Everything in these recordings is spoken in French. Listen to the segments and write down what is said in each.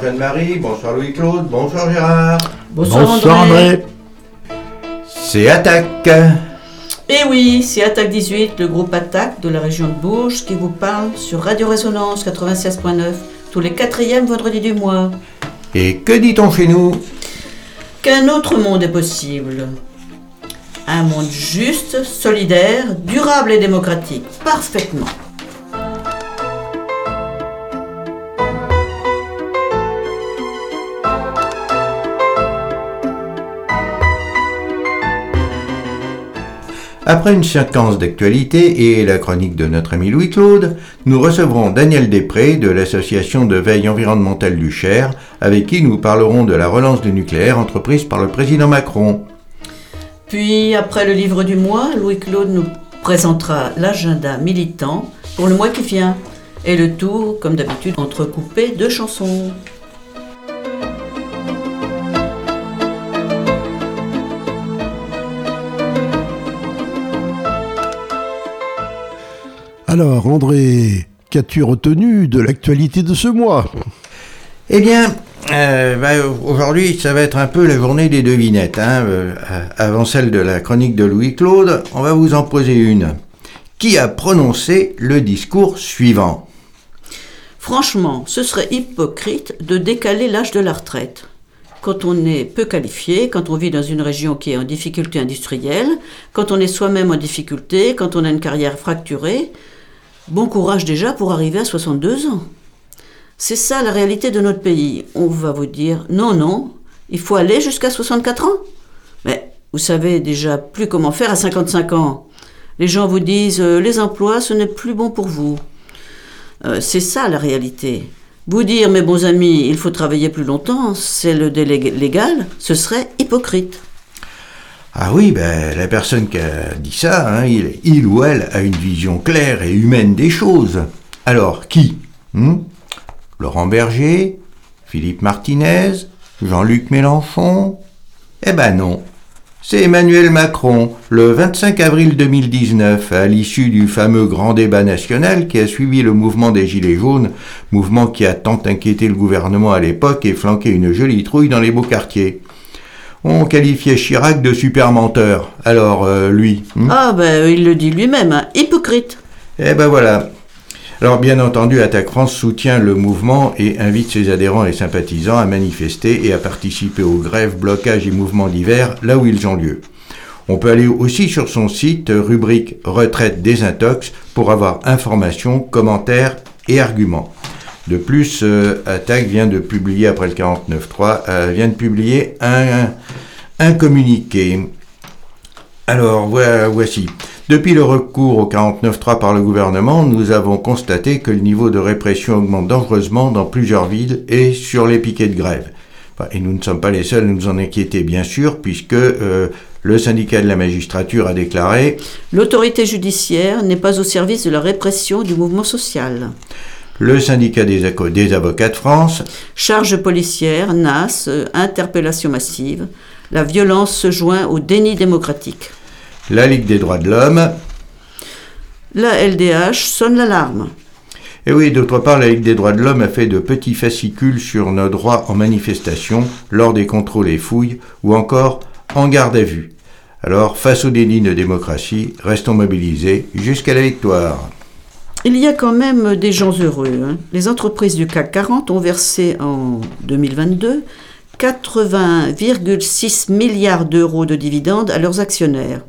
bonsoir Jeanne-Marie, bonsoir Louis-Claude, bonsoir Gérard. Bonsoir, André. C'est Attaque. Et oui, c'est Attaque 18, le groupe Attaque de la région de Bourges qui vous parle sur Radio Résonance 96.9 tous les quatrièmes vendredis du mois. Et que dit-on chez nous? Qu'un autre monde est possible. Un monde juste, solidaire, durable et démocratique. Parfaitement. Après une séquence d'actualité et la chronique de notre ami Louis-Claude, nous recevrons Daniel Després de l'association de veille environnementale du Cher, avec qui nous parlerons de la relance du nucléaire entreprise par le président Macron. Puis, après le livre du mois, Louis-Claude nous présentera l'agenda militant pour le mois qui vient. Et le tout, comme d'habitude, entrecoupé de chansons. Alors, André, qu'as-tu retenu de l'actualité de ce mois? Eh bien, euh, bah, aujourd'hui, ça va être un peu la journée des devinettes. hein. Euh, avant celle de la chronique de Louis-Claude, on va vous en poser une. Qui a prononcé le discours suivant? Franchement, ce serait hypocrite de décaler l'âge de la retraite. Quand on est peu qualifié, quand on vit dans une région qui est en difficulté industrielle, quand on est soi-même en difficulté, quand on a une carrière fracturée, bon courage déjà pour arriver à 62 ans. C'est ça la réalité de notre pays. On va vous dire non, non, il faut aller jusqu'à 64 ans. Mais vous savez déjà plus comment faire à 55 ans. Les gens vous disent euh, les emplois, ce n'est plus bon pour vous. Euh, c'est ça la réalité. Vous dire, mes bons amis, il faut travailler plus longtemps, c'est le délai légal, ce serait hypocrite. Ah oui, ben, la personne qui a dit ça, hein, il, ou elle a une vision claire et humaine des choses. Alors, qui? Hmm? Laurent Berger Philippe Martinez Jean-Luc Mélenchon? Eh ben non. C'est Emmanuel Macron, le 25 avril 2019, à l'issue du fameux grand débat national qui a suivi le mouvement des Gilets jaunes, mouvement qui a tant inquiété le gouvernement à l'époque et flanqué une jolie trouille dans les beaux quartiers. On qualifiait Chirac de super menteur. Alors, euh, lui hmm Ah ben, il le dit lui-même, hein, hypocrite. Eh ben voilà. Alors bien entendu, Attaque France soutient le mouvement et invite ses adhérents et sympathisants à manifester et à participer aux grèves, blocages et mouvements divers là où ils ont lieu. On peut aller aussi sur son site, rubrique Retraite des Intox, pour avoir informations, commentaires et arguments. De plus, euh, Attaque vient de publier, après le 49.3, euh, vient de publier un, un communiqué. Alors, voici. Depuis le recours au 49.3 par le gouvernement, nous avons constaté que le niveau de répression augmente dangereusement dans plusieurs villes et sur les piquets de grève. Et nous ne sommes pas les seuls à nous en inquiéter, bien sûr, puisque euh, le syndicat de la magistrature a déclaré L'autorité judiciaire n'est pas au service de la répression du mouvement social. Le syndicat des, avocats de France, Charge policière, NAS, euh, interpellation massive. La violence se joint au déni démocratique. la Ligue des droits de l'homme, La LDH sonne l'alarme. Et oui, d'autre part, la Ligue des droits de l'homme a fait de petits fascicules sur nos droits en manifestation, lors des contrôles et fouilles, ou encore en garde à vue. Alors, face au déni de démocratie, restons mobilisés jusqu'à la victoire. Il y a quand même des gens heureux. hein. Les entreprises du CAC 40 ont versé en 2022 80,6 milliards d'euros de dividendes à leurs actionnaires,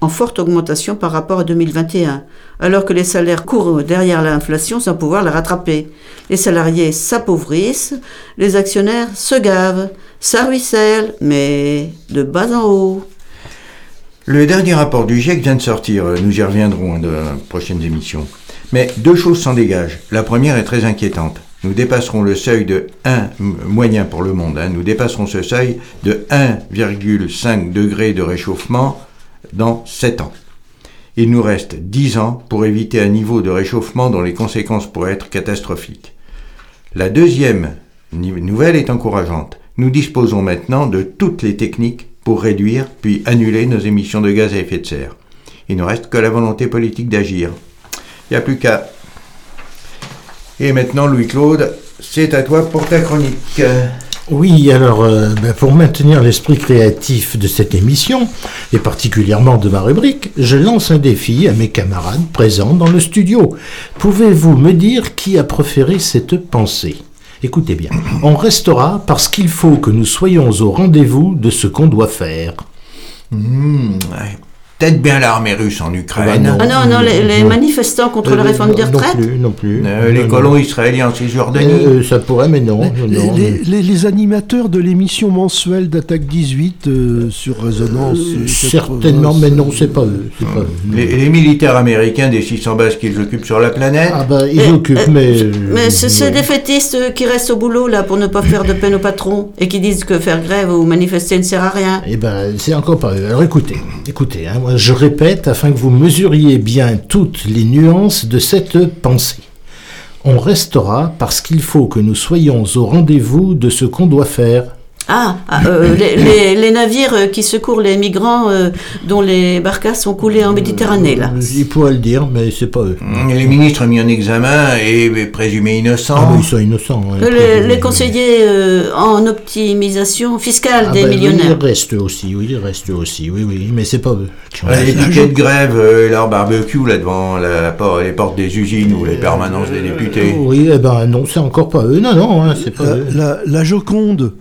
en forte augmentation par rapport à 2021, alors que les salaires courent derrière l'inflation sans pouvoir la rattraper. Les salariés s'appauvrissent, les actionnaires se gavent, ça ruisselle, mais de bas en haut. Le dernier rapport du GIEC vient de sortir, nous y reviendrons dans les prochaines émissions. Mais deux choses s'en dégagent. La première est très inquiétante. Nous dépasserons le seuil de 1 m- moyen pour le monde. hein. nous dépasserons ce seuil de 1,5 degré de réchauffement dans 7 ans. Il nous reste 10 ans pour éviter un niveau de réchauffement dont les conséquences pourraient être catastrophiques. La deuxième nouvelle est encourageante. Nous disposons maintenant de toutes les techniques pour réduire puis annuler nos émissions de gaz à effet de serre. Il ne reste que la volonté politique d'agir. Il n'y a plus qu'à. Et maintenant, Louis-Claude, c'est à toi pour ta chronique. Oui, alors euh, ben, pour maintenir l'esprit créatif de cette émission, et particulièrement de ma rubrique, je lance un défi à mes camarades présents dans le studio. Pouvez-vous me dire qui a préféré cette pensée? Écoutez bien, on restera parce qu'il faut que nous soyons au rendez-vous de ce qu'on doit faire. Ouais. Peut-être bien l'armée russe en Ukraine. Ah non, non, les, les manifestants contre la Euh, réforme des non retraites plus, non plus. Euh, les Non, colons non. israéliens en Cisjordanie. Euh, ça pourrait, mais non. non, Les, non. les- les- les animateurs de l'émission mensuelle d'Attaque 18 euh, sur Résonance. Certainement, 80, mais non, c'est pas eux. c'est pas eux. les, les militaires américains des 600 bases qu'ils occupent sur la planète. Ah bah, ils Mais, occupent, euh, mais... Mais c'est c'est ouais. des fétistes euh, qui restent au boulot là pour ne pas faire de peine au patron et qui disent que faire grève ou manifester ne sert à rien. Eh ben, c'est encore pas eux. Alors écoutez, écoutez, hein, moi, je répète afin que vous mesuriez bien toutes les nuances de cette pensée. On restera parce qu'il faut que nous soyons au rendez-vous de ce qu'on doit faire. Ah, ah, euh, les, les- les navires euh, qui secourent les migrants euh, dont les barcasses sont coulées en Méditerranée là. Ils pourraient le dire, mais c'est pas eux. Les ministres mis en examen et présumés innocents. Ah, mais ils sont innocents. Les, conseillers euh, en optimisation fiscale Ah des ben, oui, millionnaires. ils restent eux aussi, oui, ils restent eux aussi, oui, oui, mais c'est pas eux. Ouais, les piquets de grève euh, et leur barbecue là devant la, les portes des usines ou les permanences des députés. Oui, eh ben non, c'est encore pas eux. Non, non, hein, c'est pas La, eux. la- la Joconde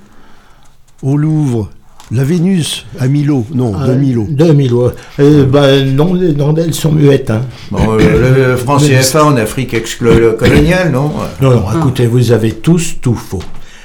au Louvre. La Vénus à Milo. Non, de Ah, Milo. De Milo. Euh, ben non, les- non, elles sont muettes. Hein. Bon, euh, le, le franc CFA en Afrique ex-coloniale, non? Non, non, écoutez, vous avez tous tout faux.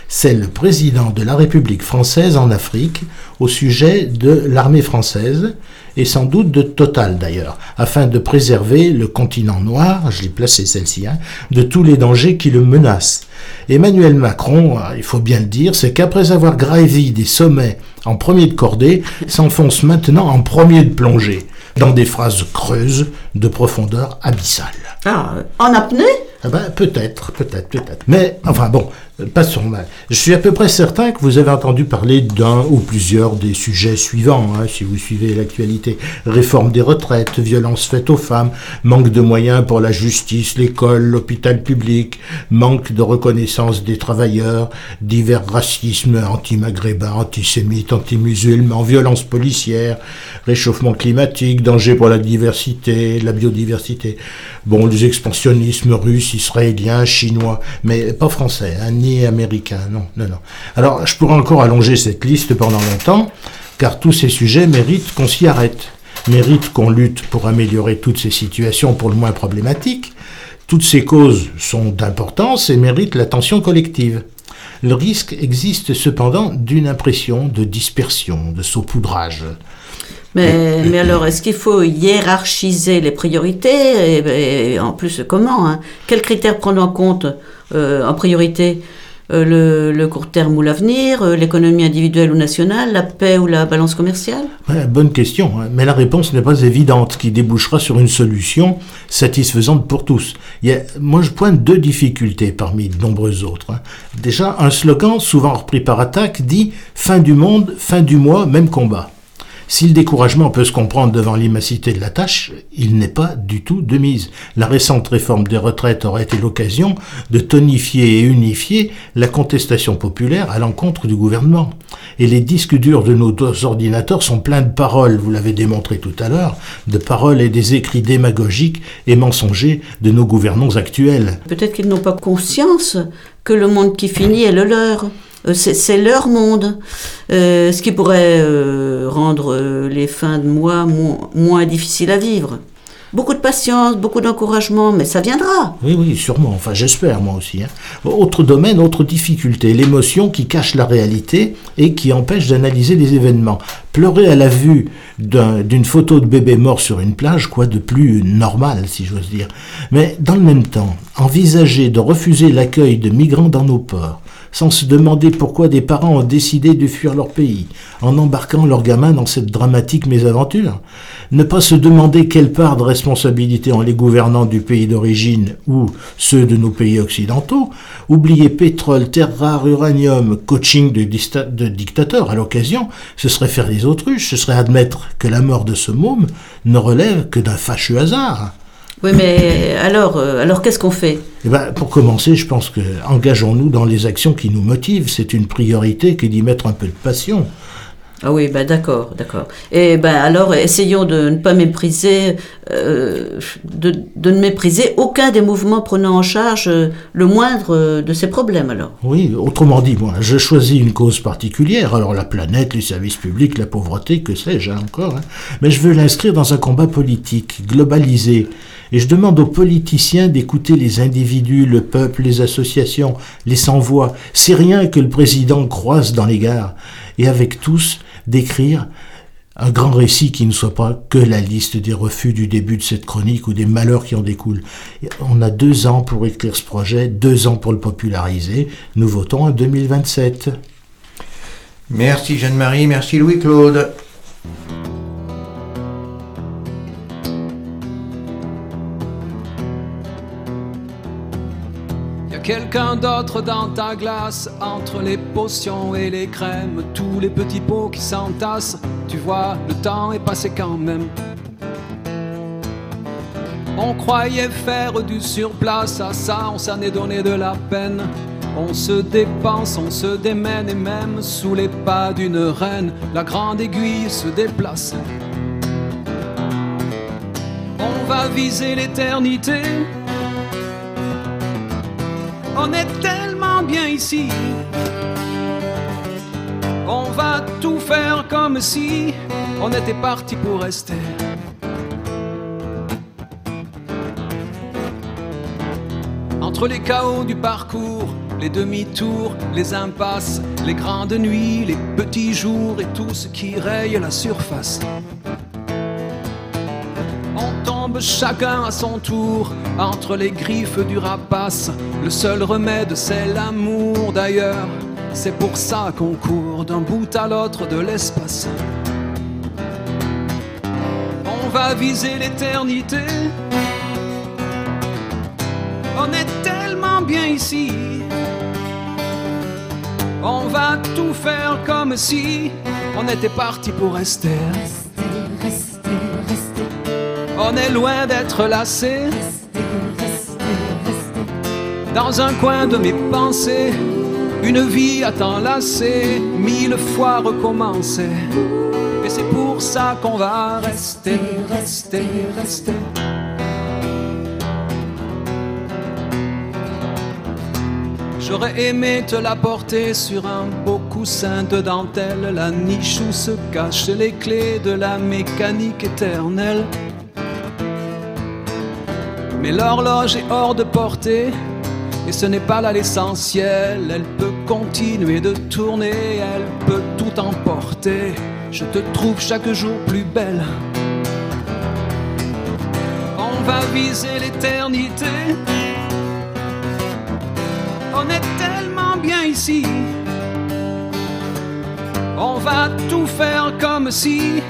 C'est le président de la République française en Afrique au sujet de l'armée française et sans doute de Total d'ailleurs, afin de préserver le continent noir, je l'ai placé celle-ci, hein, de tous les dangers qui le menacent. Emmanuel Macron, euh, il faut bien le dire, c'est qu'après avoir gravi des sommets en premier de cordée, s'enfonce maintenant en premier de plongée, dans des phrases creuses de profondeur abyssale. Ah, euh, en apnée? Ah ben, peut-être, peut-être, peut-être. Mais, enfin bon, euh, passons mal. Je suis à peu près certain que vous avez entendu parler d'un ou plusieurs des sujets suivants, hein, si vous suivez l'actualité. Réforme des retraites, violences faites aux femmes, manque de moyens pour la justice, l'école, l'hôpital public, manque de reconnaissance des travailleurs, divers racismes anti-maghrébins, antisémites, anti-musulmans, violences policières, réchauffement climatique, danger pour la diversité, la biodiversité. Bon, les expansionnismes russes, israéliens, chinois, mais pas français, hein, ni américains, non, non, non. Alors, je pourrais encore allonger cette liste pendant longtemps, car tous ces sujets méritent qu'on s'y arrête, méritent qu'on lutte pour améliorer toutes ces situations pour le moins problématiques. Toutes ces causes sont d'importance et méritent l'attention collective. Le risque existe cependant d'une impression de dispersion, de saupoudrage. Mais, mais alors, est-ce qu'il faut hiérarchiser les priorités et, et en plus, comment hein? Quels critères prendre en compte euh, en priorité Euh, le, court terme ou l'avenir euh, L'économie individuelle ou nationale La paix ou la balance commerciale? Bonne question, hein. mais la réponse n'est pas évidente, qui débouchera sur une solution satisfaisante pour tous. Moi, je pointe deux difficultés parmi de nombreuses autres. hein. Déjà, un slogan souvent repris par attaque dit Fin du monde, fin du mois, même combat. Si le découragement peut se comprendre devant l'immensité de la tâche, il n'est pas du tout de mise. La récente réforme des retraites aurait été l'occasion de tonifier et unifier la contestation populaire à l'encontre du gouvernement. Et les disques durs de nos ordinateurs sont pleins de paroles, vous l'avez démontré tout à l'heure, de paroles et des écrits démagogiques et mensongers de nos gouvernants actuels. Peut-être qu'ils n'ont pas conscience que le monde qui finit est le leur. Euh, C'est leur monde. Euh, ce qui pourrait euh, rendre les fins de mois mo- moins difficiles à vivre. Beaucoup de patience, beaucoup d'encouragement, mais ça viendra. Oui, oui, sûrement. Enfin, j'espère, moi aussi. hein. Autre domaine, autre difficulté, l'émotion qui cache la réalité et qui empêche d'analyser les événements. Pleurer à la vue d'un- d'une photo de bébé mort sur une plage, quoi de plus normal, si j'ose dire. Mais dans le même temps, envisager de refuser l'accueil de migrants dans nos ports, sans se demander pourquoi des parents ont décidé de fuir leur pays, en embarquant leurs gamins dans cette dramatique mésaventure. Ne pas se demander quelle part de responsabilité ont les gouvernants du pays d'origine ou ceux de nos pays occidentaux. Oublier pétrole, terres rares, uranium, coaching de, dictateurs à l'occasion, ce serait faire les autruches, ce serait admettre que la mort de ce môme ne relève que d'un fâcheux hasard. Oui, mais alors, euh, alors qu'est-ce qu'on fait? Eh ben, pour commencer, je pense que engageons-nous dans les actions qui nous motivent. C'est une priorité que d'y mettre un peu de passion. Ah oui, ben d'accord, d'accord. Et ben alors, essayons de ne pas mépriser, euh, de, de ne mépriser aucun des mouvements prenant en charge euh, le moindre de ces problèmes alors. Oui, autrement dit, moi, je choisis une cause particulière, alors la planète, les services publics, la pauvreté, que sais-je hein, encore, hein. mais je veux l'inscrire dans un combat politique, globalisé, et je demande aux politiciens d'écouter les individus, le peuple, les associations, les sans-voix. C'est rien que le président croise dans les gares, et avec tous, d'écrire un grand récit qui ne soit pas que la liste des refus du début de cette chronique ou des malheurs qui en découlent. On a deux ans pour écrire ce projet, deux ans pour le populariser. Nous votons en 2027. Merci Jeanne-Marie, merci Louis-Claude. Quelqu'un d'autre dans ta glace, entre les potions et les crèmes, tous les petits pots qui s'entassent. Tu vois, le temps est passé quand même. On croyait faire du surplace, à ça on s'en est donné de la peine. On se dépense, on se démène et même sous les pas d'une reine, la grande aiguille se déplace. On va viser l'éternité. On est tellement bien ici. On va tout faire comme si on était parti pour rester. Entre les chaos du parcours, les demi-tours, les impasses, les grandes nuits, les petits jours et tout ce qui raye la surface. Chacun à son tour entre les griffes du rapace. Le seul remède, c'est l'amour d'ailleurs. C'est pour ça qu'on court d'un bout à l'autre de l'espace. On va viser l'éternité. On est tellement bien ici. On va tout faire comme si on était parti pour rester. On est loin d'être lassé. Dans un coin de mes pensées, une vie à t'enlacer, mille fois recommencer. Et c'est pour ça qu'on va rester, rester, rester. J'aurais aimé te la porter sur un beau coussin de dentelle, la niche où se cachent les clés de la mécanique éternelle. Mais l'horloge est hors de portée, et ce n'est pas là l'essentiel. Elle peut continuer de tourner, elle peut tout emporter. Je te trouve chaque jour plus belle. On va viser l'éternité. On est tellement bien ici. On va tout faire comme si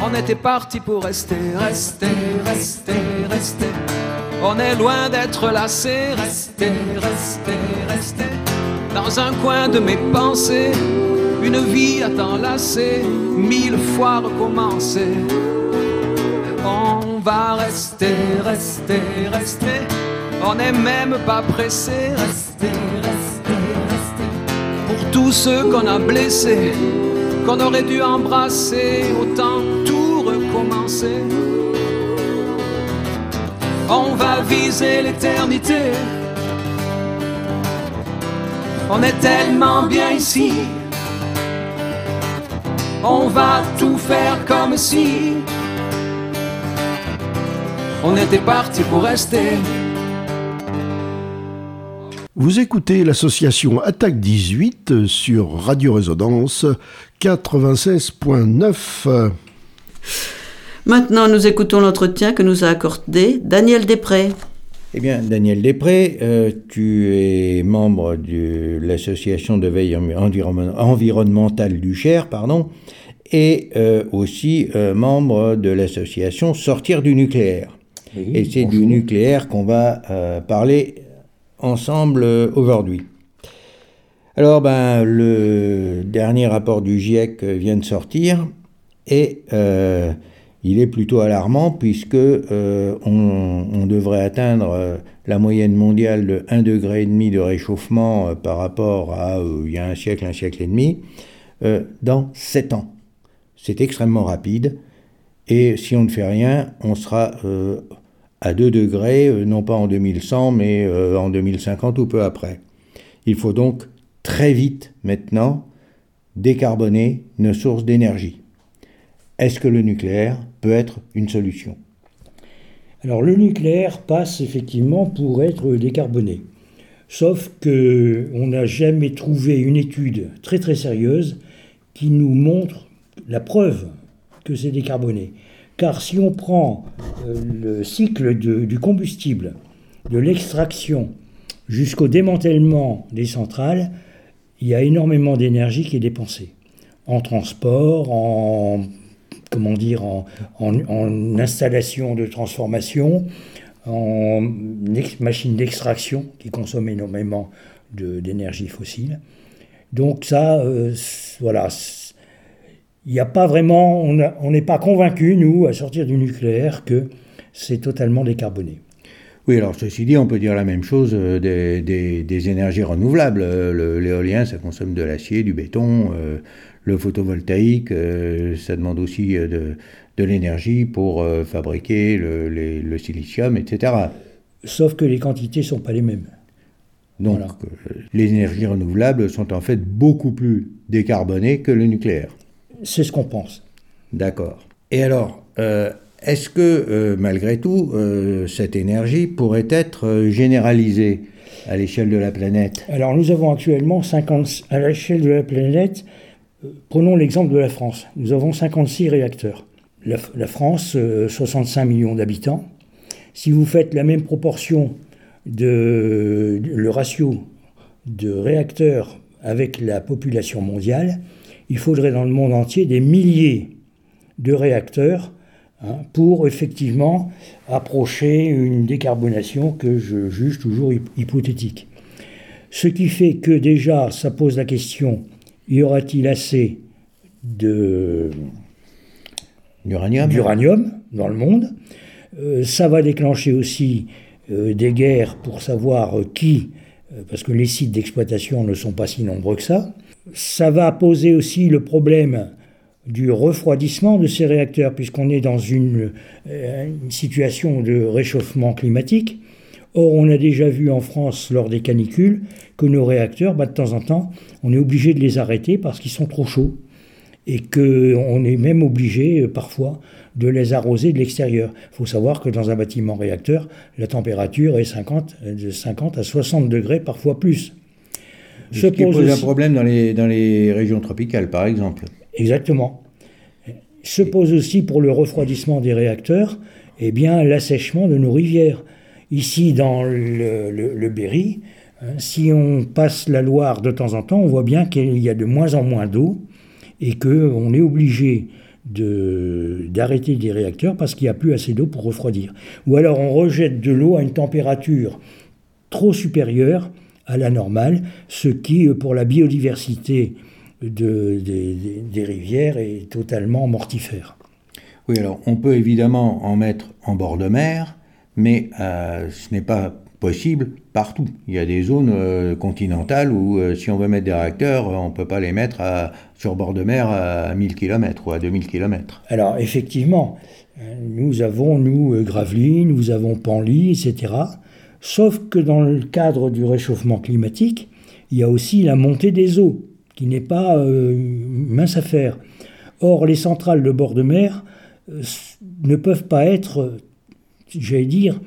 on était parti pour rester, rester, rester, rester. On est loin d'être lassé, rester, rester, rester. Dans un coin de mes pensées, une vie à t'enlacer, mille fois recommencer. On va rester, rester, rester. On n'est même pas pressé, rester, rester, rester. Pour tous ceux qu'on a blessés, qu'on aurait dû embrasser, autant tout recommencer. On va viser l'éternité. On est tellement bien ici. On va tout faire comme si on était parti pour rester. Vous écoutez l'association Attaque 18 sur Radio Résonance 96.9. Maintenant, nous écoutons l'entretien que nous a accordé Daniel Després. Eh bien, Daniel Després, euh, tu es membre de l'association de veille environnement- environnementale du Cher, pardon, et euh, aussi euh, membre de l'association Sortir du nucléaire. et c'est du nucléaire qu'on va euh, parler ensemble euh, aujourd'hui. Alors, ben, le dernier rapport du GIEC vient de sortir et euh, il est plutôt alarmant puisque euh, on, devrait atteindre euh, la moyenne mondiale de 1,5 degré de réchauffement euh, par rapport à il y a un siècle, un siècle et demi, dans 7 ans. C'est extrêmement rapide et si on ne fait rien, on sera à 2 degrés, non pas en 2100, mais en 2050 ou peu après. Il faut donc très vite maintenant décarboner nos sources d'énergie. Est-ce que le nucléaire peut être une solution? Alors le nucléaire passe effectivement pour être décarboné. Sauf que on n'a jamais trouvé une étude très très sérieuse qui nous montre la preuve que c'est décarboné. Car si on prend euh, le cycle du combustible, de l'extraction jusqu'au démantèlement des centrales, il y a énormément d'énergie qui est dépensée. En transport, en, comment dire, en, en- installation de transformation, en machine d'extraction qui consomme énormément d'énergie fossile. Donc ça, euh, voilà, il n'y a pas vraiment, on n'est pas convaincu, nous, à sortir du nucléaire, que c'est totalement décarboné. Oui, alors ceci dit, on peut dire la même chose euh, des, énergies renouvelables. Euh, L'éolien, ça consomme de l'acier, du béton. Le photovoltaïque, euh, ça demande aussi euh, de, de l'énergie pour euh, fabriquer le, les- le silicium, etc. Sauf que les quantités ne sont pas les mêmes. Donc, Voilà. les énergies renouvelables sont en fait beaucoup plus décarbonées que le nucléaire. C'est ce qu'on pense. D'accord. Et alors, euh, est-ce que euh, malgré tout, euh, cette énergie pourrait être généralisée à l'échelle de la planète? Alors nous avons actuellement 50, à l'échelle de la planète, prenons l'exemple de la France, nous avons 56 réacteurs. La, France, euh, 65 millions d'habitants. Si vous faites la même proportion de, le ratio de réacteurs avec la population mondiale, il faudrait dans le monde entier des milliers de réacteurs hein, pour effectivement approcher une décarbonation que je juge toujours hy- hypothétique. Ce qui fait que déjà, ça pose la question, y aura-t-il assez de, d'uranium dans le monde? Euh, Ça va déclencher aussi euh, des guerres pour savoir euh, qui, parce que les sites d'exploitation ne sont pas si nombreux que ça. Ça va poser aussi le problème du refroidissement de ces réacteurs, puisqu'on est dans une, une situation de réchauffement climatique. Or, on a déjà vu en France, lors des canicules, que nos réacteurs, bah, de temps en temps, on est obligé de les arrêter parce qu'ils sont trop chauds. Et qu'on est même obligé, euh, parfois, de les arroser de l'extérieur. Il faut savoir que dans un bâtiment réacteur, la température est 50, euh, de 50 à 60 degrés, parfois plus. Ce Se qui pose pose un problème dans les, dans les régions tropicales, par exemple. Exactement. Se pose aussi pour le refroidissement des réacteurs, eh bien, l'assèchement de nos rivières. Ici, dans le, Berry, hein, si on passe la Loire de temps en temps, on voit bien qu'il y a de moins en moins d'eau et qu'on est obligé d'arrêter des réacteurs parce qu'il n'y a plus assez d'eau pour refroidir. Ou alors on rejette de l'eau à une température trop supérieure à la normale, ce qui, pour la biodiversité de- des- des- des rivières, est totalement mortifère. Oui, alors on peut évidemment en mettre en bord de mer, mais euh, ce n'est pas possible partout. Il y a des zones euh, continentales où euh, si on veut mettre des réacteurs, on ne peut pas les mettre sur bord de mer à 1000 km ou à 2000 km. Alors effectivement, nous avons, nous, Gravelines, nous avons Panly, etc. Sauf que dans le cadre du réchauffement climatique, il y a aussi la montée des eaux, qui n'est pas une mince affaire. Or, les centrales de bord de mer ne peuvent pas être, j'allais dire,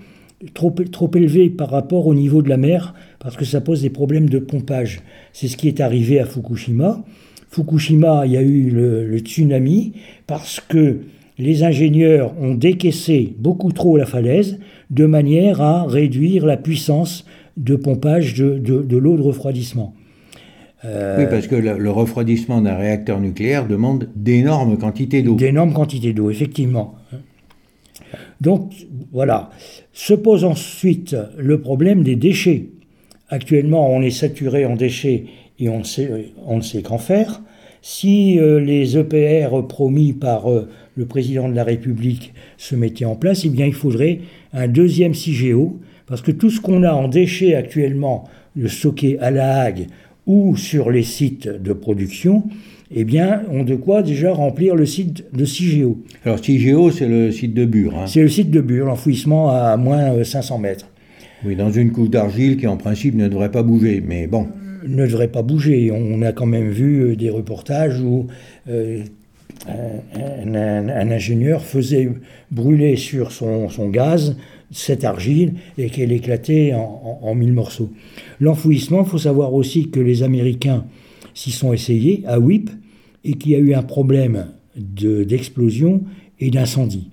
trop, trop élevées par rapport au niveau de la mer, parce que ça pose des problèmes de pompage. C'est ce qui est arrivé à Fukushima. Fukushima, il y a eu le, le tsunami parce que les ingénieurs ont décaissé beaucoup trop la falaise de manière à réduire la puissance de pompage de, de- de l'eau de refroidissement. Oui, parce que le, le refroidissement d'un réacteur nucléaire demande d'énormes quantités d'eau. D'énormes quantités d'eau, effectivement. Donc, voilà. Se pose ensuite le problème des déchets. Actuellement, on est saturé en déchets et on, ne sait qu'en faire. Si euh, les EPR promis par euh, le président de la République se mettaient en place, eh bien, il faudrait un deuxième CIGEO, parce que tout ce qu'on a en déchets actuellement, le stocké à la Hague ou sur les sites de production, eh bien, ont de quoi déjà remplir le site de CIGEO. Alors, CIGEO, c'est le site de Bure. Hein. C'est le site de Bure, l'enfouissement à moins euh, 500 mètres. Oui, dans une couche d'argile qui, en principe, ne devrait pas bouger. Mais bon, ne devrait pas bouger. On a quand même vu euh, des reportages où euh, un, un- un ingénieur faisait brûler sur son, son gaz cette argile et qu'elle éclatait en, en- en mille morceaux. L'enfouissement, il faut savoir aussi que les Américains s'y sont essayés à WIP et qu'il y a eu un problème de- d'explosion et d'incendie.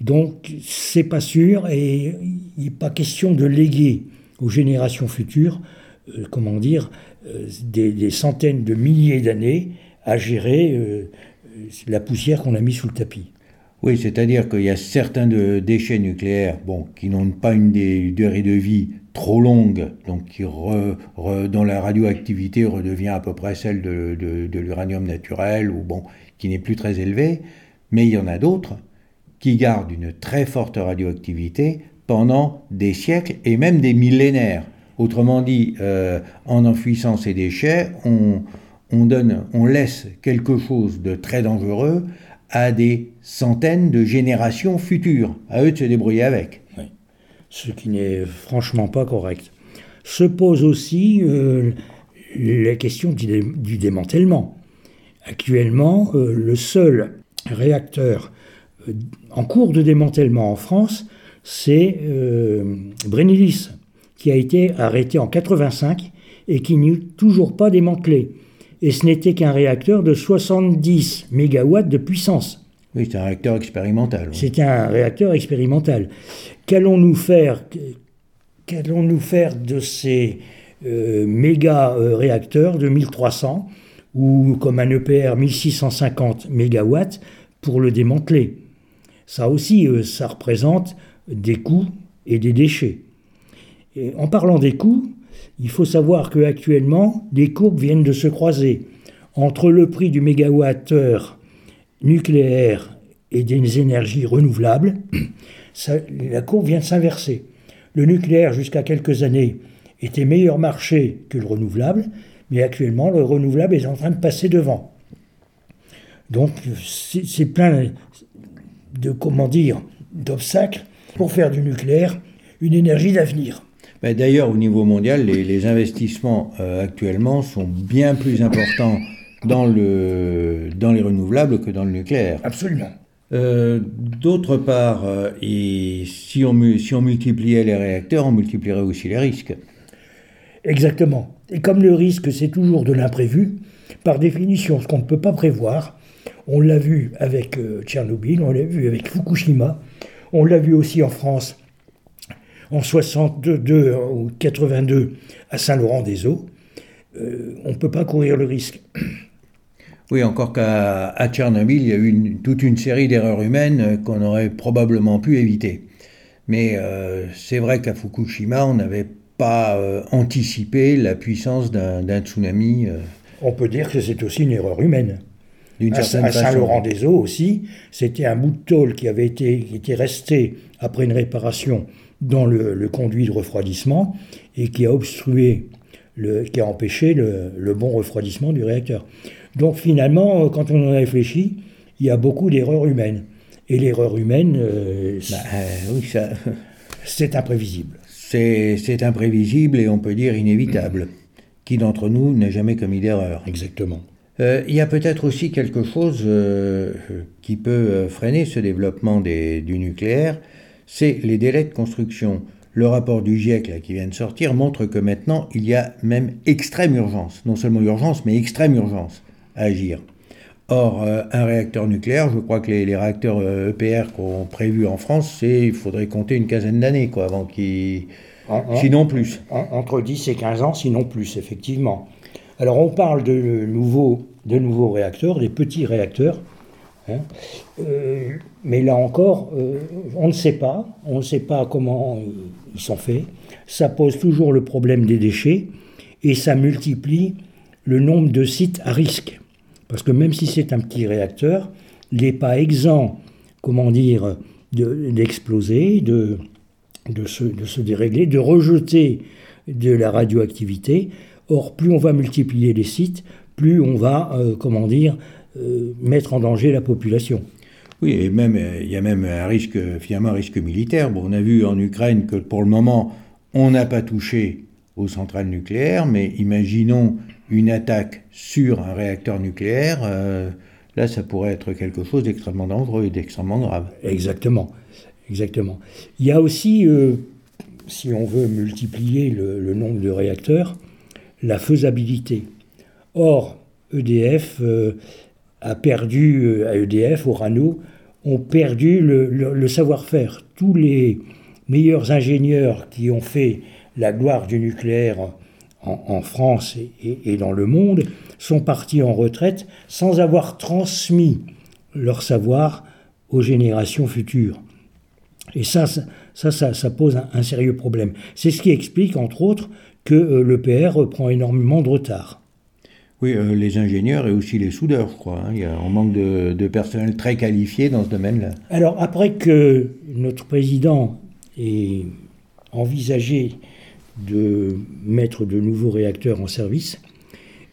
Donc, c'est pas sûr et il n'est pas question de léguer aux générations futures, euh, comment dire, euh, des, des centaines de milliers d'années à gérer euh, la poussière qu'on a mis sous le tapis. oui, c'est-à-dire qu'il y a certains déchets nucléaires bon, qui n'ont pas une durée de vie trop longue, donc qui dont la radioactivité redevient à peu près celle de l'uranium naturel, ou bon, qui n'est plus très élevée. Mais il y en a d'autres qui gardent une très forte radioactivité pendant des siècles et même des millénaires. Autrement dit, euh, en enfouissant ces déchets, on, on donne, on laisse quelque chose de très dangereux à des centaines de générations futures. À eux de se débrouiller avec. Ce qui n'est franchement pas correct. Se pose aussi euh, la question du, dé- du démantèlement. Actuellement, euh, le seul réacteur euh, en cours de démantèlement en France, c'est Brennilis, qui a été arrêté en 85 et qui n'est toujours pas démantelé. Et ce n'était qu'un réacteur de 70 MW de puissance. Oui, c'est un réacteur expérimental. oui. C'était un réacteur expérimental. Qu'allons-nous faire de ces euh, méga euh, réacteurs de 1300 ou comme un EPR 1650 mégawatts pour le démanteler? Ça aussi, euh, ça représente des coûts et des déchets. Et en parlant des coûts, il faut savoir qu'actuellement, les courbes viennent de se croiser entre le prix du mégawattheure nucléaire et des énergies renouvelables, ça- la courbe vient de s'inverser. Le nucléaire, jusqu'à quelques années, était meilleur marché que le renouvelable, mais actuellement, le renouvelable est en train de passer devant. Donc, c'est plein de, comment dire, d'obstacles pour faire du nucléaire une énergie d'avenir. Ben, D'ailleurs, au niveau mondial, les, les investissements euh, actuellement sont bien plus importants dans, le, dans les renouvelables que dans le nucléaire. Absolument. Euh, D'autre part, euh, si, on, multipliait les réacteurs, on multiplierait aussi les risques. Exactement. Et comme le risque, c'est toujours de l'imprévu, par définition, ce qu'on ne peut pas prévoir, on l'a vu avec euh, Tchernobyl, on l'a vu avec Fukushima, on l'a vu aussi en France en 62 ou 82 à Saint-Laurent-des-Eaux, on ne peut pas courir le risque. Oui, encore qu'à à Tchernobyl, il y a eu une- toute une série d'erreurs humaines euh, qu'on aurait probablement pu éviter. Mais euh, c'est vrai qu'à Fukushima, on n'avait pas euh, anticipé la puissance d'un tsunami euh, On peut dire que c'est aussi une erreur humaine. À, à. Saint-Laurent-des-Eaux aussi, c'était un bout de tôle qui avait été, qui était resté après une réparation dans le, le conduit de refroidissement et qui a obstrué, le, qui a empêché le, le bon refroidissement du réacteur. Donc finalement, euh, quand on en réfléchit, il y a beaucoup d'erreurs humaines. Et l'erreur humaine, euh, Bah, euh, oui, ça, c'est imprévisible. c'est imprévisible et on peut dire inévitable. Qui d'entre nous n'a jamais commis d'erreur? Exactement. Euh, il y a peut-être aussi quelque chose qui peut freiner ce développement des- du nucléaire, c'est les délais de construction. Le rapport du GIEC là, qui vient de sortir montre que maintenant il y a même extrême urgence, non seulement urgence, mais extrême urgence à agir. Or, euh, un réacteur nucléaire, je crois que les, les réacteurs euh, EPR qu'on prévu en France, c'est il faudrait compter une quinzaine d'années quoi, avant qu'ils... Sinon plus. En- entre 10 et 15 ans, sinon plus, effectivement. Alors on parle de nouveaux, de nouveaux réacteurs, des petits réacteurs. hein. Euh, mais là encore, euh, on ne sait pas. On ne sait pas comment ils sont faits. Ça pose toujours le problème des déchets et ça multiplie le nombre de sites à risque. Parce que même si c'est un petit réacteur, il n'est pas exempt, comment dire, de- d'exploser, de, se, dérégler, de rejeter de la radioactivité. Or, plus on va multiplier les sites, plus on va, euh, comment dire, euh, mettre en danger la population. Oui, et même, euh, il y a même un risque, finalement, un risque militaire. Bon, on a vu en Ukraine que pour le moment, on n'a pas touché aux centrales nucléaires, mais imaginons une attaque sur un réacteur nucléaire. euh, là, ça pourrait être quelque chose d'extrêmement dangereux et d'extrêmement grave. Exactement, exactement. Il y a aussi, euh, si on veut multiplier le, nombre de réacteurs, la faisabilité. Or, EDF euh, a perdu, à EDF, Orano, ont perdu le savoir-faire. Tous les meilleurs ingénieurs qui ont fait la gloire du nucléaire en, en France et, et- et dans le monde sont partis en retraite sans avoir transmis leur savoir aux générations futures. Et ça, ça, ça, ça, ça pose un, un sérieux problème. C'est ce qui explique, entre autres, que euh, l'EPR prend énormément de retard. Oui, euh, les ingénieurs et aussi les soudeurs, je crois. hein. Il y a, on manque de, de personnel très qualifié dans ce domaine-là. Alors, après que notre président ait envisagé de mettre de nouveaux réacteurs en service,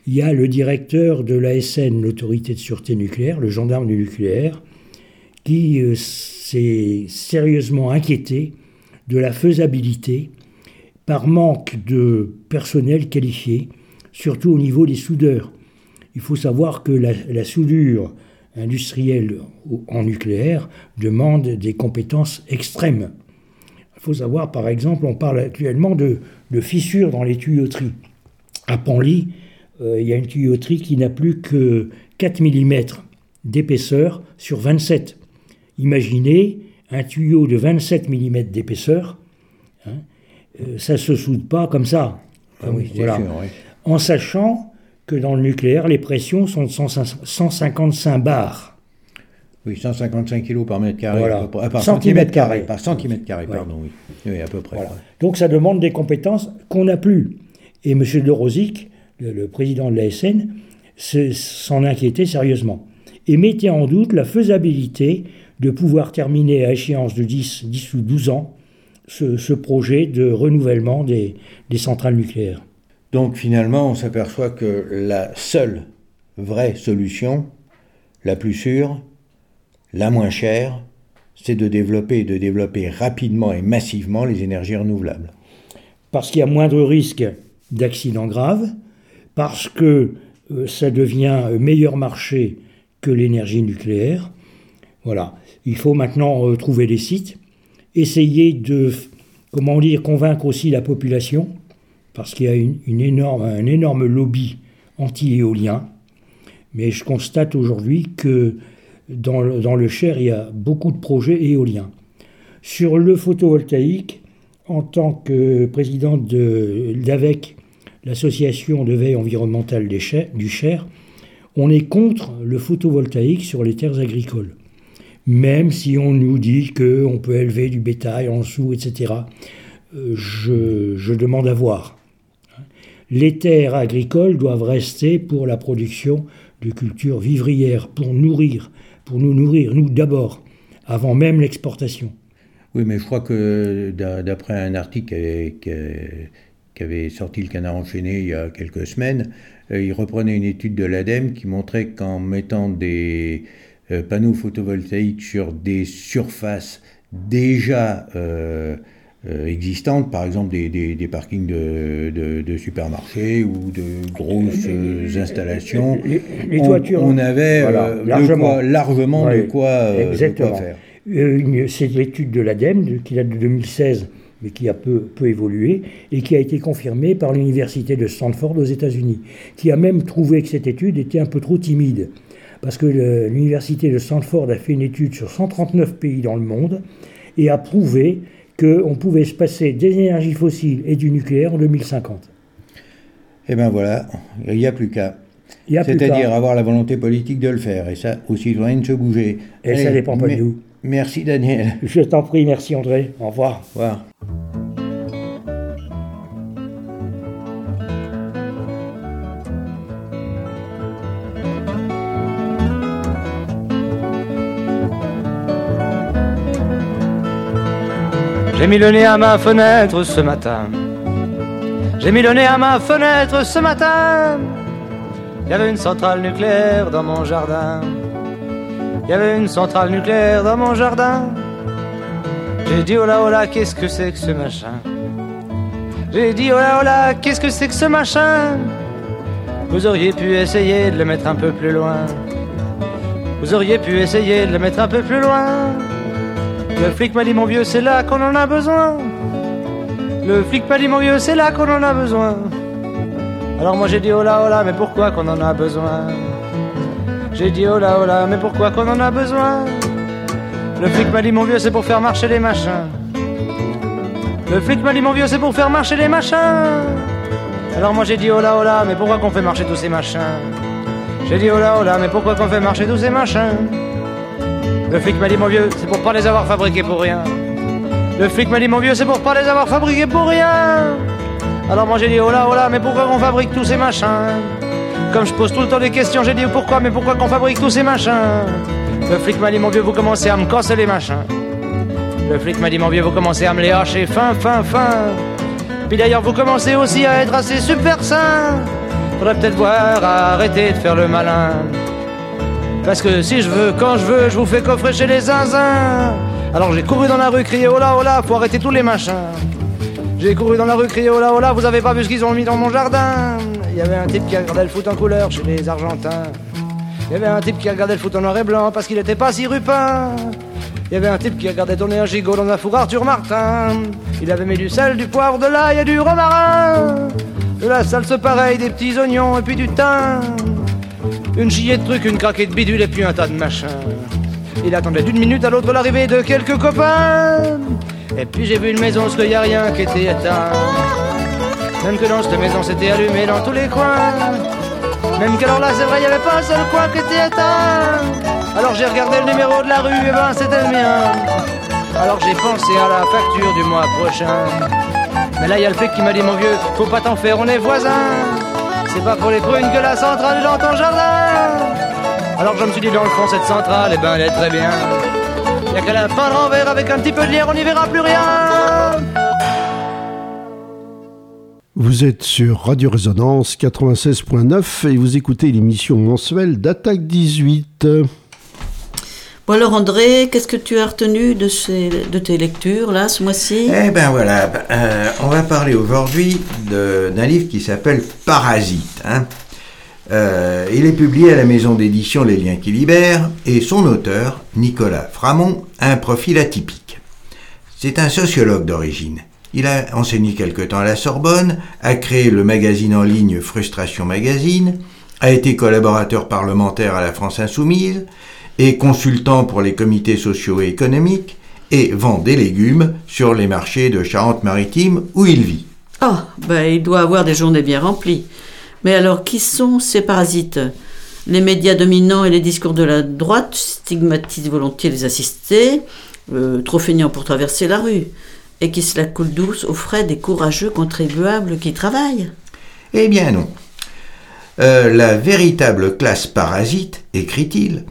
il y a le directeur de l'ASN, l'autorité de sûreté nucléaire, le gendarme du nucléaire, qui euh, s'est sérieusement inquiété de la faisabilité par manque de personnel qualifié, surtout au niveau des soudeurs. Il faut savoir que la, soudure industrielle en nucléaire demande des compétences extrêmes. Il faut savoir, par exemple, on parle actuellement de, de fissures dans les tuyauteries. À Panly, euh, il y a une tuyauterie qui n'a plus que 4 mm d'épaisseur sur 27. Imaginez un tuyau de 27 mm d'épaisseur, hein, euh, ça ne se soude pas comme ça. Ah oui, c'est Voilà. sûr, oui. En sachant que dans le nucléaire, les pressions sont de 105 155 bars. Oui, 155 kg par mètre carré. Voilà. à peu près. Ah, par Centimètre carré. Par centimètre carré, Ouais. pardon, oui. Oui, à peu près. Voilà. Donc ça demande des compétences qu'on n'a plus. Et M. de Rosic, le, le président de l'ASN, se- s'en inquiétait sérieusement. Et mettait en doute la faisabilité de pouvoir terminer à échéance de 10, 10 ou 12 ans ce, ce projet de renouvellement des, des centrales nucléaires. Donc finalement, on s'aperçoit que la seule vraie solution, la plus sûre, la moins chère, c'est de développer et de développer rapidement et massivement les énergies renouvelables. parce qu'il y a moindre risque d'accidents graves, parce que euh, ça devient meilleur marché que l'énergie nucléaire. Voilà. Il faut maintenant euh, trouver des sites, essayer de, comment convaincre aussi la population, parce qu'il y a une, un énorme lobby anti-éolien. Mais je constate aujourd'hui que dans le, Cher, il y a beaucoup de projets éoliens. Sur le photovoltaïque, en tant que président de l'AVEC, l'association de veille environnementale du Cher, on est contre le photovoltaïque sur les terres agricoles. Même si on nous dit qu'on peut élever du bétail en dessous, etc. Euh, je demande à voir. Les terres agricoles doivent rester pour la production de cultures vivrières, pour nourrir, pour nous nourrir, nous d'abord, avant même l'exportation. Oui, mais je crois que d'a- d'après un article qu'avait- qu'a- qu'avait sorti le Canard enchaîné il y a quelques semaines, euh, il reprenait une étude de l'ADEME qui montrait qu'en mettant des euh, panneaux photovoltaïques sur des surfaces déjà euh, existantes, par exemple des, des- des parkings de, de- de supermarchés ou de grosses euh, installations, Les, toitures. on avait Voilà, euh, de largement. quoi- largement de quoi, euh, de quoi exactement. faire. Euh, C'est l'étude de l'ADEME de- qui date de 2016, mais qui a peu, peu évolué, et qui a été confirmée par l'université de Stanford aux États-Unis, qui a même trouvé que cette étude était un peu trop timide. Parce que l'université de Stanford a fait une étude sur 139 pays dans le monde et a prouvé qu'on pouvait se passer des énergies fossiles et du nucléaire en 2050. Eh bien voilà, il n'y a plus qu'à. C'est-à-dire avoir la volonté politique de le faire, et ça, aux citoyens de se bouger. Et ça dépend pas de nous. Merci Daniel. Je t'en prie, merci André. Au revoir. Au revoir. J'ai mis le nez à ma fenêtre ce matin. J'ai mis le nez à ma fenêtre ce matin. Il y avait une centrale nucléaire dans mon jardin. Il y avait une centrale nucléaire dans mon jardin. J'ai dit oh là oh là, qu'est-ce que c'est que ce machin? J'ai dit oh là oh là, qu'est-ce que c'est que ce machin? Vous auriez pu essayer de le mettre un peu plus loin. Vous auriez pu essayer de le mettre un peu plus loin. Le flic m'a dit mon vieux, c'est là qu'on en a besoin. Le flic m'a dit mon vieux, c'est là qu'on en a besoin. Alors moi j'ai dit oh là oh là, mais pourquoi qu'on en a besoin? J'ai dit oh là oh là, mais pourquoi qu'on en a besoin? Le flic m'a dit mon vieux, c'est pour faire marcher les machins. Le flic m'a dit mon vieux, c'est pour faire marcher les machins. Alors moi j'ai dit oh là oh là, mais pourquoi qu'on fait marcher tous ces machins? J'ai dit oh là oh là, mais pourquoi qu'on fait marcher tous ces machins? Le flic m'a dit mon vieux, c'est pour pas les avoir fabriqués pour rien. Le flic m'a dit mon vieux, c'est pour pas les avoir fabriqués pour rien. Alors moi j'ai dit oh là oh là, mais pourquoi qu'on fabrique tous ces machins? Comme je pose tout le temps des questions, j'ai dit pourquoi, mais pourquoi qu'on fabrique tous ces machins? Le flic m'a dit mon vieux, vous commencez à me casser les machins. Le flic m'a dit mon vieux, vous commencez à me les hacher fin, fin, fin. Puis d'ailleurs vous commencez aussi à être assez super sain. Faudrait peut-être voir arrêter de faire le malin. Parce que si je veux, quand je veux, je vous fais coffrer chez les zinzins. Alors j'ai couru dans la rue, crié oh là, faut arrêter tous les machins. J'ai couru dans la rue, crié oh là, vous avez pas vu ce qu'ils ont mis dans mon jardin? Il y avait un type qui regardait le foot en couleur chez les Argentins. Il y avait un type qui regardait le foot en noir et blanc parce qu'il était pas si rupin. Il y avait un type qui regardait tourner un gigot dans un four Arthur Martin. Il avait mis du sel, du poivre, de l'ail et du romarin. De la salse pareille, des petits oignons et puis du thym. Une gilet de trucs, une craquette de bidule et puis un tas de machins. Il attendait d'une minute à l'autre l'arrivée de quelques copains. Et puis j'ai vu une maison parce qu'il n'y a rien qui était éteint. Même que dans cette maison c'était allumé dans tous les coins. Même qu'alors là c'est vrai, il n'y avait pas un seul coin qui était éteint. Alors j'ai regardé le numéro de la rue, et ben c'était le mien. Alors j'ai pensé à la facture du mois prochain. Mais là il y a le flic qui m'a dit mon vieux, faut pas t'en faire, on est voisins. C'est pas pour les prunes que la centrale est dans ton jardin. Alors je me suis dit dans le fond cette centrale, eh ben elle est très bien. Y'a qu'à la peindre en verre avec un petit peu de lierre, on n'y verra plus rien. Vous êtes sur Radio Résonance 96.9 et vous écoutez l'émission mensuelle d'Attaque 18. Bon alors André, qu'est-ce que tu as retenu de, tes lectures là ce mois-ci? Eh ben voilà, euh, on va parler aujourd'hui d'un livre qui s'appelle Parasite. hein. Euh, il est publié à la maison d'édition Les Liens qui Libèrent et son auteur, Nicolas Framont, a un profil atypique. C'est un sociologue d'origine. Il a enseigné quelque temps à la Sorbonne, a créé le magazine en ligne Frustration Magazine, a été collaborateur parlementaire à la France Insoumise, est consultant pour les comités sociaux et économiques et vend des légumes sur les marchés de Charente-Maritime où il vit. Ah, ben il doit avoir des journées bien remplies. Mais alors, qui sont ces parasites? Les médias dominants et les discours de la droite stigmatisent volontiers les assistés, euh, trop feignants pour traverser la rue, et qui se la coulent douce aux frais des courageux contribuables qui travaillent. Eh bien non. Euh, la véritable classe parasite, écrit-il,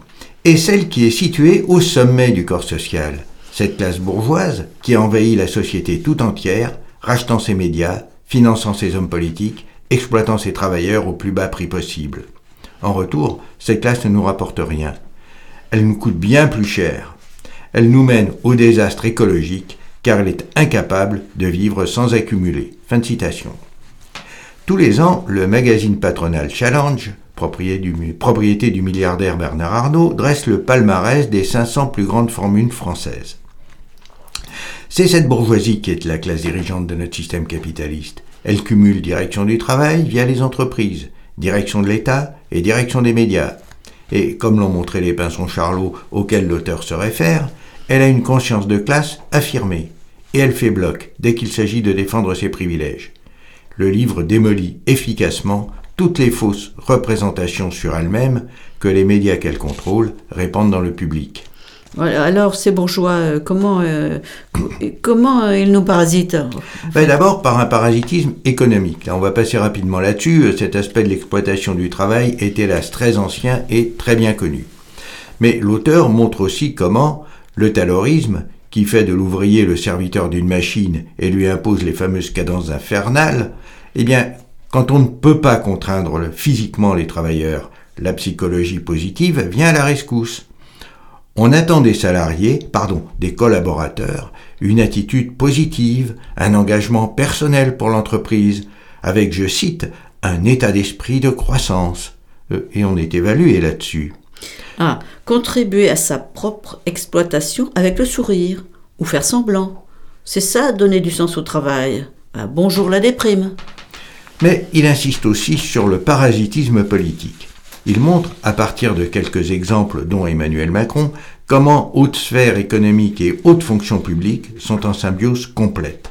est celle qui est située au sommet du corps social. Cette classe bourgeoise qui envahit la société tout entière, rachetant ses médias, finançant ses hommes politiques, exploitant ses travailleurs au plus bas prix possible. En retour, cette classe ne nous rapporte rien. Elle nous coûte bien plus cher. Elle nous mène au désastre écologique car elle est incapable de vivre sans accumuler. Fin de citation. Tous les ans, le magazine patronal Challenge, propriété du, milliardaire Bernard Arnault, dresse le palmarès des 500 plus grandes formules françaises. C'est cette bourgeoisie qui est la classe dirigeante de notre système capitaliste. Elle cumule direction du travail via les entreprises, direction de l'État et direction des médias. Et comme l'ont montré les pinsons Charlot auxquels l'auteur se réfère, elle a une conscience de classe affirmée. Et elle fait bloc dès qu'il s'agit de défendre ses privilèges. Le livre démolit efficacement toutes les fausses représentations sur elle-même que les médias qu'elle contrôle répandent dans le public. Alors, ces bourgeois, euh, comment, euh, co- comment euh, ils nous parasitent? Ben, D'abord par un parasitisme économique. Là, on va passer rapidement là-dessus. Cet aspect de l'exploitation du travail est hélas très ancien et très bien connu. Mais l'auteur montre aussi comment le taylorisme, qui fait de l'ouvrier le serviteur d'une machine et lui impose les fameuses cadences infernales, eh bien, quand on ne peut pas contraindre physiquement les travailleurs, la psychologie positive vient à la rescousse. On attend des salariés, pardon, des collaborateurs, une attitude positive, un engagement personnel pour l'entreprise, avec, je cite, un état d'esprit de croissance. Euh, et on est évalué là-dessus. Ah, contribuer à sa propre exploitation avec le sourire, ou faire semblant. C'est ça, donner du sens au travail. Ah, bonjour la déprime. Mais il insiste aussi sur le parasitisme politique. Il montre, à partir de quelques exemples dont Emmanuel Macron, comment haute sphère économique et haute fonction publique sont en symbiose complète.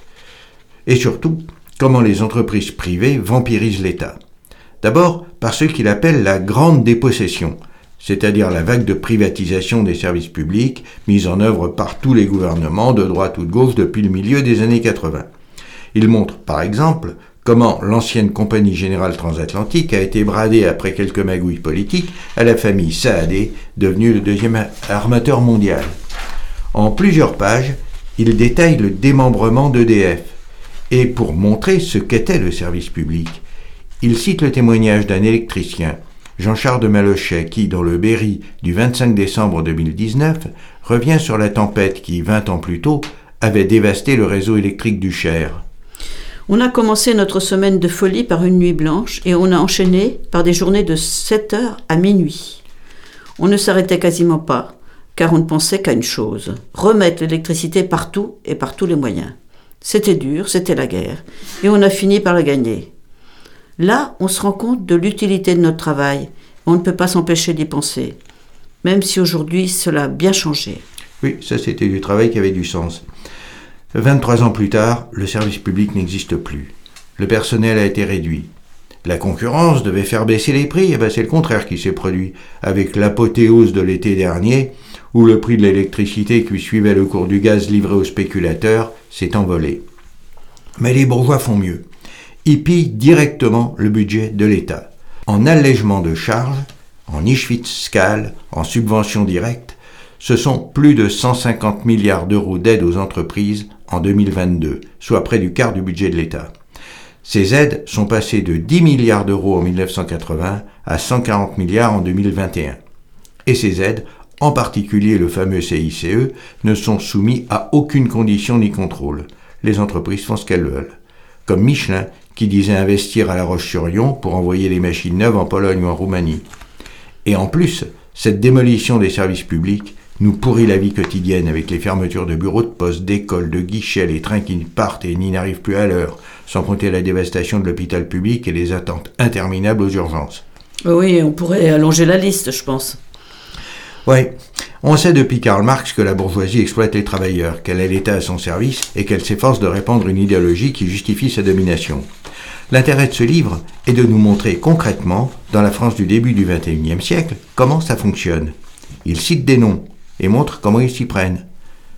Et surtout, comment les entreprises privées vampirisent l'État. D'abord par ce qu'il appelle la grande dépossession, c'est-à-dire la vague de privatisation des services publics mise en œuvre par tous les gouvernements de droite ou de gauche depuis le milieu des années 80. Il montre, par exemple, comment l'ancienne compagnie générale transatlantique a été bradée après quelques magouilles politiques à la famille Saadé, devenue le deuxième armateur mondial. En plusieurs pages, il détaille le démembrement d'EDF. Et pour montrer ce qu'était le service public, il cite le témoignage d'un électricien, Jean-Charles de Malochet, qui, dans le Berry du 25 décembre 2019, revient sur la tempête qui, 20 ans plus tôt, avait dévasté le réseau électrique du Cher. On a commencé notre semaine de folie par une nuit blanche et on a enchaîné par des journées de 7 heures à minuit. On ne s'arrêtait quasiment pas, car on ne pensait qu'à une chose, remettre l'électricité partout et par tous les moyens. C'était dur, c'était la guerre, et on a fini par la gagner. Là, on se rend compte de l'utilité de notre travail. On ne peut pas s'empêcher d'y penser, même si aujourd'hui cela a bien changé. Oui, ça c'était du travail qui avait du sens. 23 ans plus tard, le service public n'existe plus. Le personnel a été réduit. La concurrence devait faire baisser les prix, et ben c'est le contraire qui s'est produit, avec l'apothéose de l'été dernier, où le prix de l'électricité qui suivait le cours du gaz livré aux spéculateurs s'est envolé. Mais les bourgeois font mieux. Ils pillent directement le budget de l'État. En allègement de charges, en niche fiscale, en subventions directes, ce sont plus de 150 milliards d'euros d'aide aux entreprises en 2022, soit près du quart du budget de l'État. Ces aides sont passées de 10 milliards d'euros en 1980 à 140 milliards en 2021. Et ces aides, en particulier le fameux CICE, ne sont soumis à aucune condition ni contrôle. Les entreprises font ce qu'elles veulent. Comme Michelin, qui disait investir à La Roche-sur-Yon pour envoyer les machines neuves en Pologne ou en Roumanie. Et en plus, cette démolition des services publics nous pourrit la vie quotidienne avec les fermetures de bureaux de poste, d'écoles, de guichets, les trains qui ne partent et n'y n'arrivent plus à l'heure, sans compter la dévastation de l'hôpital public et les attentes interminables aux urgences. Oui, on pourrait allonger la liste, je pense. Oui, on sait depuis Karl Marx que la bourgeoisie exploite les travailleurs, qu'elle a l'État à son service et qu'elle s'efforce de répandre une idéologie qui justifie sa domination. L'intérêt de ce livre est de nous montrer concrètement, dans la France du début du XXIe siècle, comment ça fonctionne. Il cite des noms et montre comment ils s'y prennent.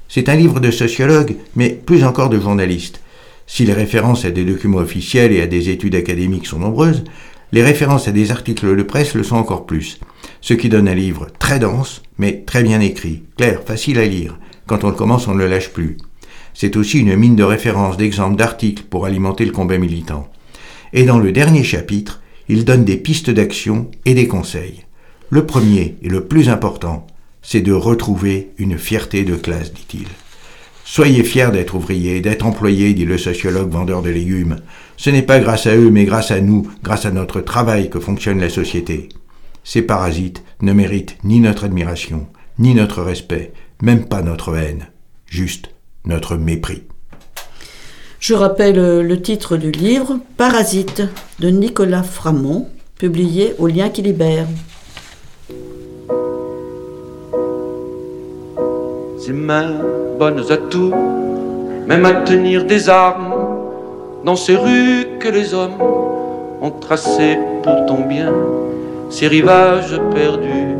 C'est un livre de sociologue, mais plus encore de journaliste. Si les références à des documents officiels et à des études académiques sont nombreuses, les références à des articles de presse le sont encore plus. Ce qui donne un livre très dense, mais très bien écrit, clair, facile à lire. Quand on le commence, on ne le lâche plus. C'est aussi une mine de références, d'exemples, d'articles pour alimenter le combat militant. Et dans le dernier chapitre, il donne des pistes d'action et des conseils. Le premier et le plus important, c'est de retrouver une fierté de classe, dit-il. Soyez fiers d'être ouvriers, d'être employés, dit le sociologue vendeur de légumes. Ce n'est pas grâce à eux, mais grâce à nous, grâce à notre travail que fonctionne la société. Ces parasites ne méritent ni notre admiration, ni notre respect, même pas notre haine, juste notre mépris. Je rappelle le titre du livre Parasite de Nicolas Framont, publié au Lien qui libère. Mains bonnes à tout, même à tenir des armes, dans ces rues que les hommes ont tracées pour ton bien, ces rivages perdus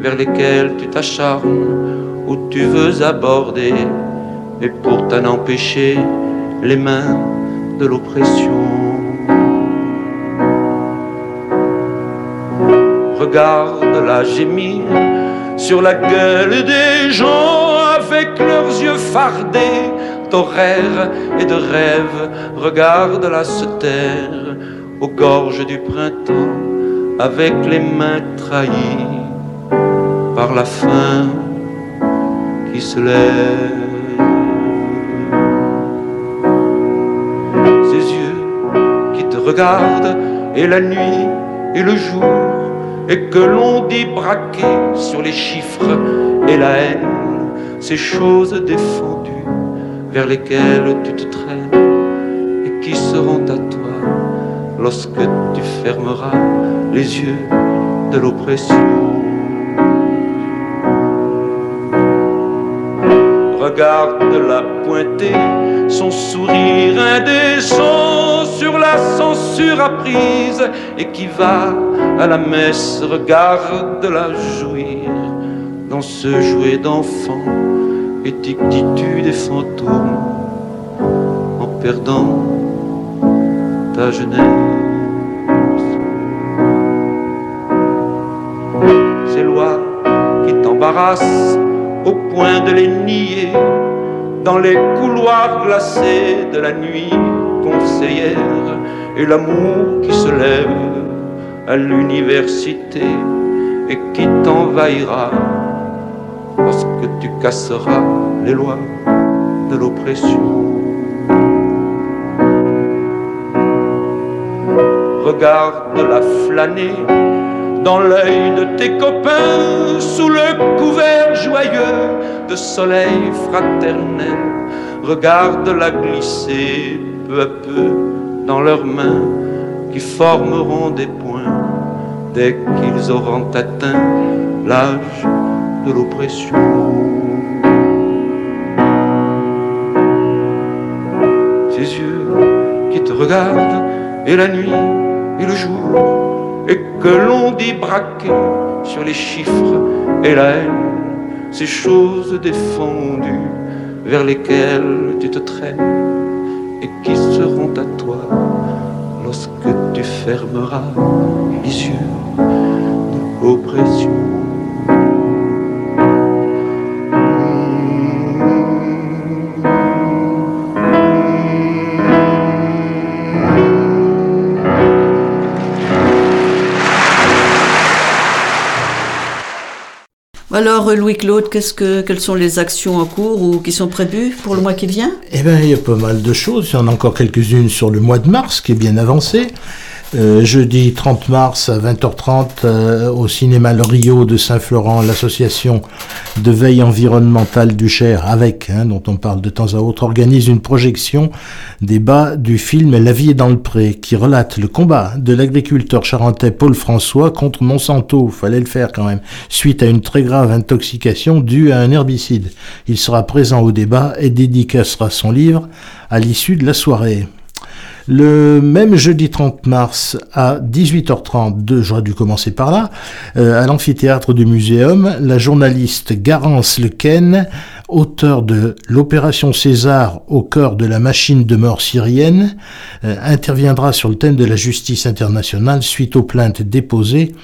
vers lesquels tu t'acharnes, où tu veux aborder, et pour t'en empêcher, les mains de l'oppression. Regarde-la gémir sur la gueule des gens avec leurs yeux fardés d'horaires et de rêves regardent la se taire aux gorges du printemps avec les mains trahies par la faim qui se lève. Ces yeux qui te regardent et la nuit et le jour et que l'on dit braquer sur les chiffres et la haine, ces choses défendues vers lesquelles tu te traînes et qui seront à toi lorsque tu fermeras les yeux de l'oppression. Regarde-la pointer, son sourire indécent sur la censure apprise et qui va à la messe, regarde-la jouir dans ce jouet d'enfant et tu des fantômes en perdant ta jeunesse. Ces lois qui t'embarrassent au point de les nier dans les couloirs glacés de la nuit conseillère et l'amour qui se lève à l'université et qui t'envahira lorsque tu casseras les lois de l'oppression. Regarde-la flâner dans l'œil de tes copains sous le couvert joyeux de soleil fraternel. Regarde-la glisser peu à peu dans leurs mains qui formeront des points dès qu'ils auront atteint l'âge l'oppression. Ces yeux qui te regardent et la nuit et le jour et que l'on dit braquer sur les chiffres et la haine, ces choses défendues vers lesquelles tu te traînes et qui seront à toi lorsque tu fermeras les yeux de l'oppression. Alors, Louis-Claude, qu'est-ce que, quelles sont les actions en cours ou qui sont prévues pour le mois qui vient? Eh bien, il y a pas mal de choses. Il y en a encore quelques-unes sur le mois de mars, qui est bien avancé. Euh, jeudi 30 mars à 20h30 euh, au cinéma Le Rio de Saint-Florent, l'association de veille environnementale du Cher, avec, hein, dont on parle de temps à autre, organise une projection des bas du film La vie est dans le pré, qui relate le combat de l'agriculteur charentais Paul François contre Monsanto, fallait le faire quand même, suite à une très grave intoxication due à un herbicide. Il sera présent au débat et dédicacera son livre à l'issue de la soirée. Le même jeudi 30 mars à 18h30, j'aurais dû commencer par là, euh, à l'amphithéâtre du Muséum, la journaliste Garance Lequen, auteur de L'opération César au cœur de la machine de mort syrienne, euh, interviendra sur le thème de la justice internationale suite aux plaintes déposées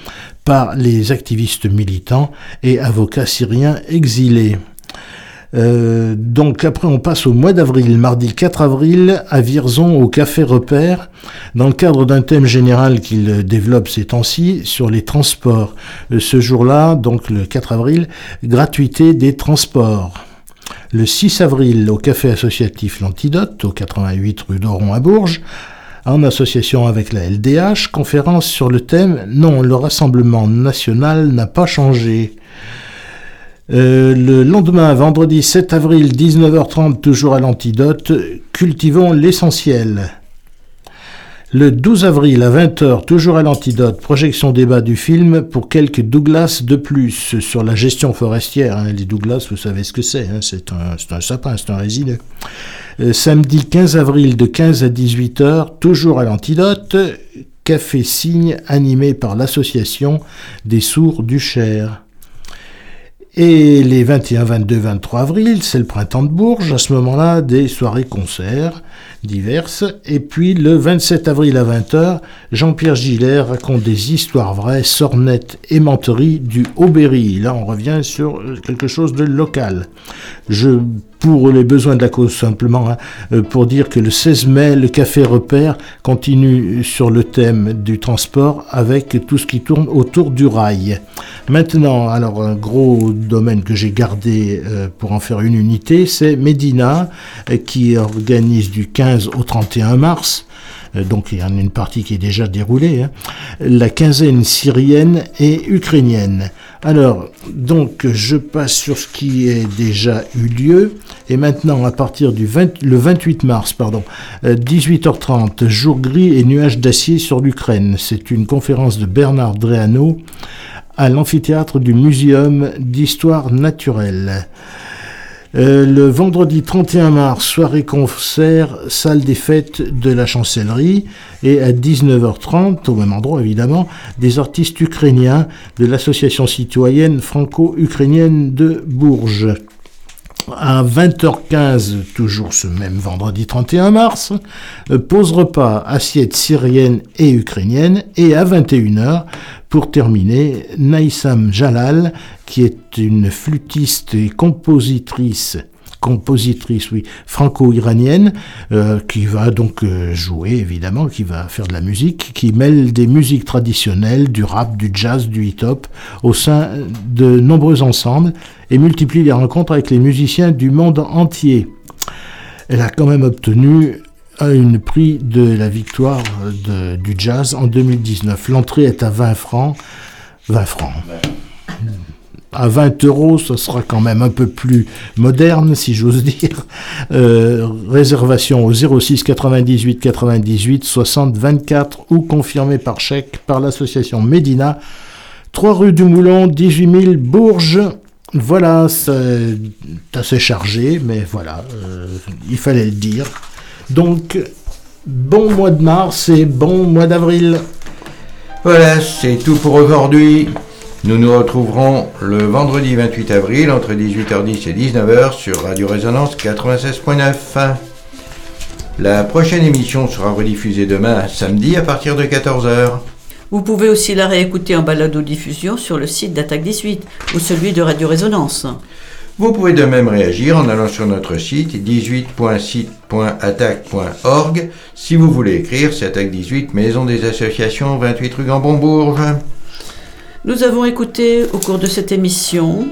par les activistes militants et avocats syriens exilés. Euh, donc après on passe au mois d'avril, mardi 4 avril à Vierzon au Café Repère, dans le cadre d'un thème général qu'il développe ces temps-ci sur les transports. Euh, ce jour-là, donc le 4 avril, gratuité des transports. Le 6 avril au Café associatif L'Antidote, au 88 rue d'Oron à Bourges, en association avec la LDH, conférence sur le thème Non, le Rassemblement national n'a pas changé. Euh, le lendemain, vendredi 7 avril, 19h30, toujours à l'antidote, cultivons l'essentiel. Le 12 avril à 20h, toujours à l'antidote, projection débat du film pour quelques Douglas de plus sur la gestion forestière. Hein. Les Douglas, vous savez ce que c'est, hein. c'est un, sapin, c'est un résineux. Samedi 15 avril de 15 à 18h, toujours à l'antidote, café signe animé par l'association des sourds du Cher. Et les 21, 22, 23 avril, c'est le printemps de Bourges. À ce moment-là, des soirées-concerts diverses. Et puis le 27 avril à 20h, Jean-Pierre Gillet raconte des histoires vraies, sornettes et menteries du Haut-Berry. Là, on revient sur quelque chose de local. Je pour les besoins de la cause simplement, hein, euh, pour dire que le 16 mai, le Café Repère continue sur le thème du transport avec tout ce qui tourne autour du rail. Maintenant, alors un gros domaine que j'ai gardé euh, pour en faire une unité, c'est Medina, euh, qui organise du 15 au 31 mars donc il y en a une partie qui est déjà déroulée, hein, la quinzaine syrienne et ukrainienne. Alors, donc, je passe sur ce qui est déjà eu lieu. Et maintenant, à partir du 20, le 28 mars, pardon, 18h30, euh, jour gris et nuages d'acier sur l'Ukraine. C'est une conférence de Bernard Dreano à l'amphithéâtre du Muséum d'histoire naturelle. Euh, le vendredi 31 mars, soirée concert, salle des fêtes de la chancellerie. Et à 19h30, au même endroit évidemment, des artistes ukrainiens de l'association citoyenne franco-ukrainienne de Bourges. À 20h15, toujours ce même vendredi 31 mars, euh, pause repas, assiette syrienne et ukrainienne. Et à 21h, pour terminer, Naïsam Jalal, qui est une flûtiste et compositrice compositrice, oui, franco-iranienne, euh, qui va donc euh, jouer, évidemment, qui va faire de la musique, qui mêle des musiques traditionnelles, du rap, du jazz, du hip-hop, au sein de nombreux ensembles, et multiplie les rencontres avec les musiciens du monde entier. Elle a quand même obtenu une prix de la victoire du jazz en 2019. L'entrée est à 20 francs. 20 francs. À 20 euros, ce sera quand même un peu plus moderne, si j'ose dire. Euh, réservation au 06 98 98 60 24 ou confirmé par chèque par l'association Médina. 3 rue du Moulon, 18 000 Bourges. Voilà, c'est assez chargé, mais voilà, euh, il fallait le dire. Donc, bon mois de mars et bon mois d'avril. Voilà, c'est tout pour aujourd'hui. Nous nous retrouverons le vendredi 28 avril entre 18h10 et 19h sur Radio Résonance 96.9. La prochaine émission sera rediffusée demain samedi à partir de 14h. Vous pouvez aussi la réécouter en balado-diffusion sur le site d'Attaque 18 ou celui de Radio Résonance. Vous pouvez de même réagir en allant sur notre site 18.site.attaque.org. Si vous voulez écrire, c'est Attaque 18, Maison des Associations, 28 rue Gambon-Bourges. Nous avons écouté au cours de cette émission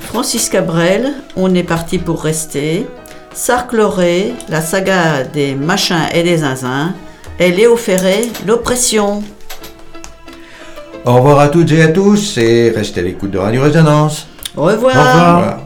Francis Cabrel, On est parti pour rester, Sark Loré, la saga des machins et des zinzins, et Léo Ferré, L'oppression. Au revoir à toutes et à tous et restez à l'écoute de Radio Résonance. Au revoir. Au revoir.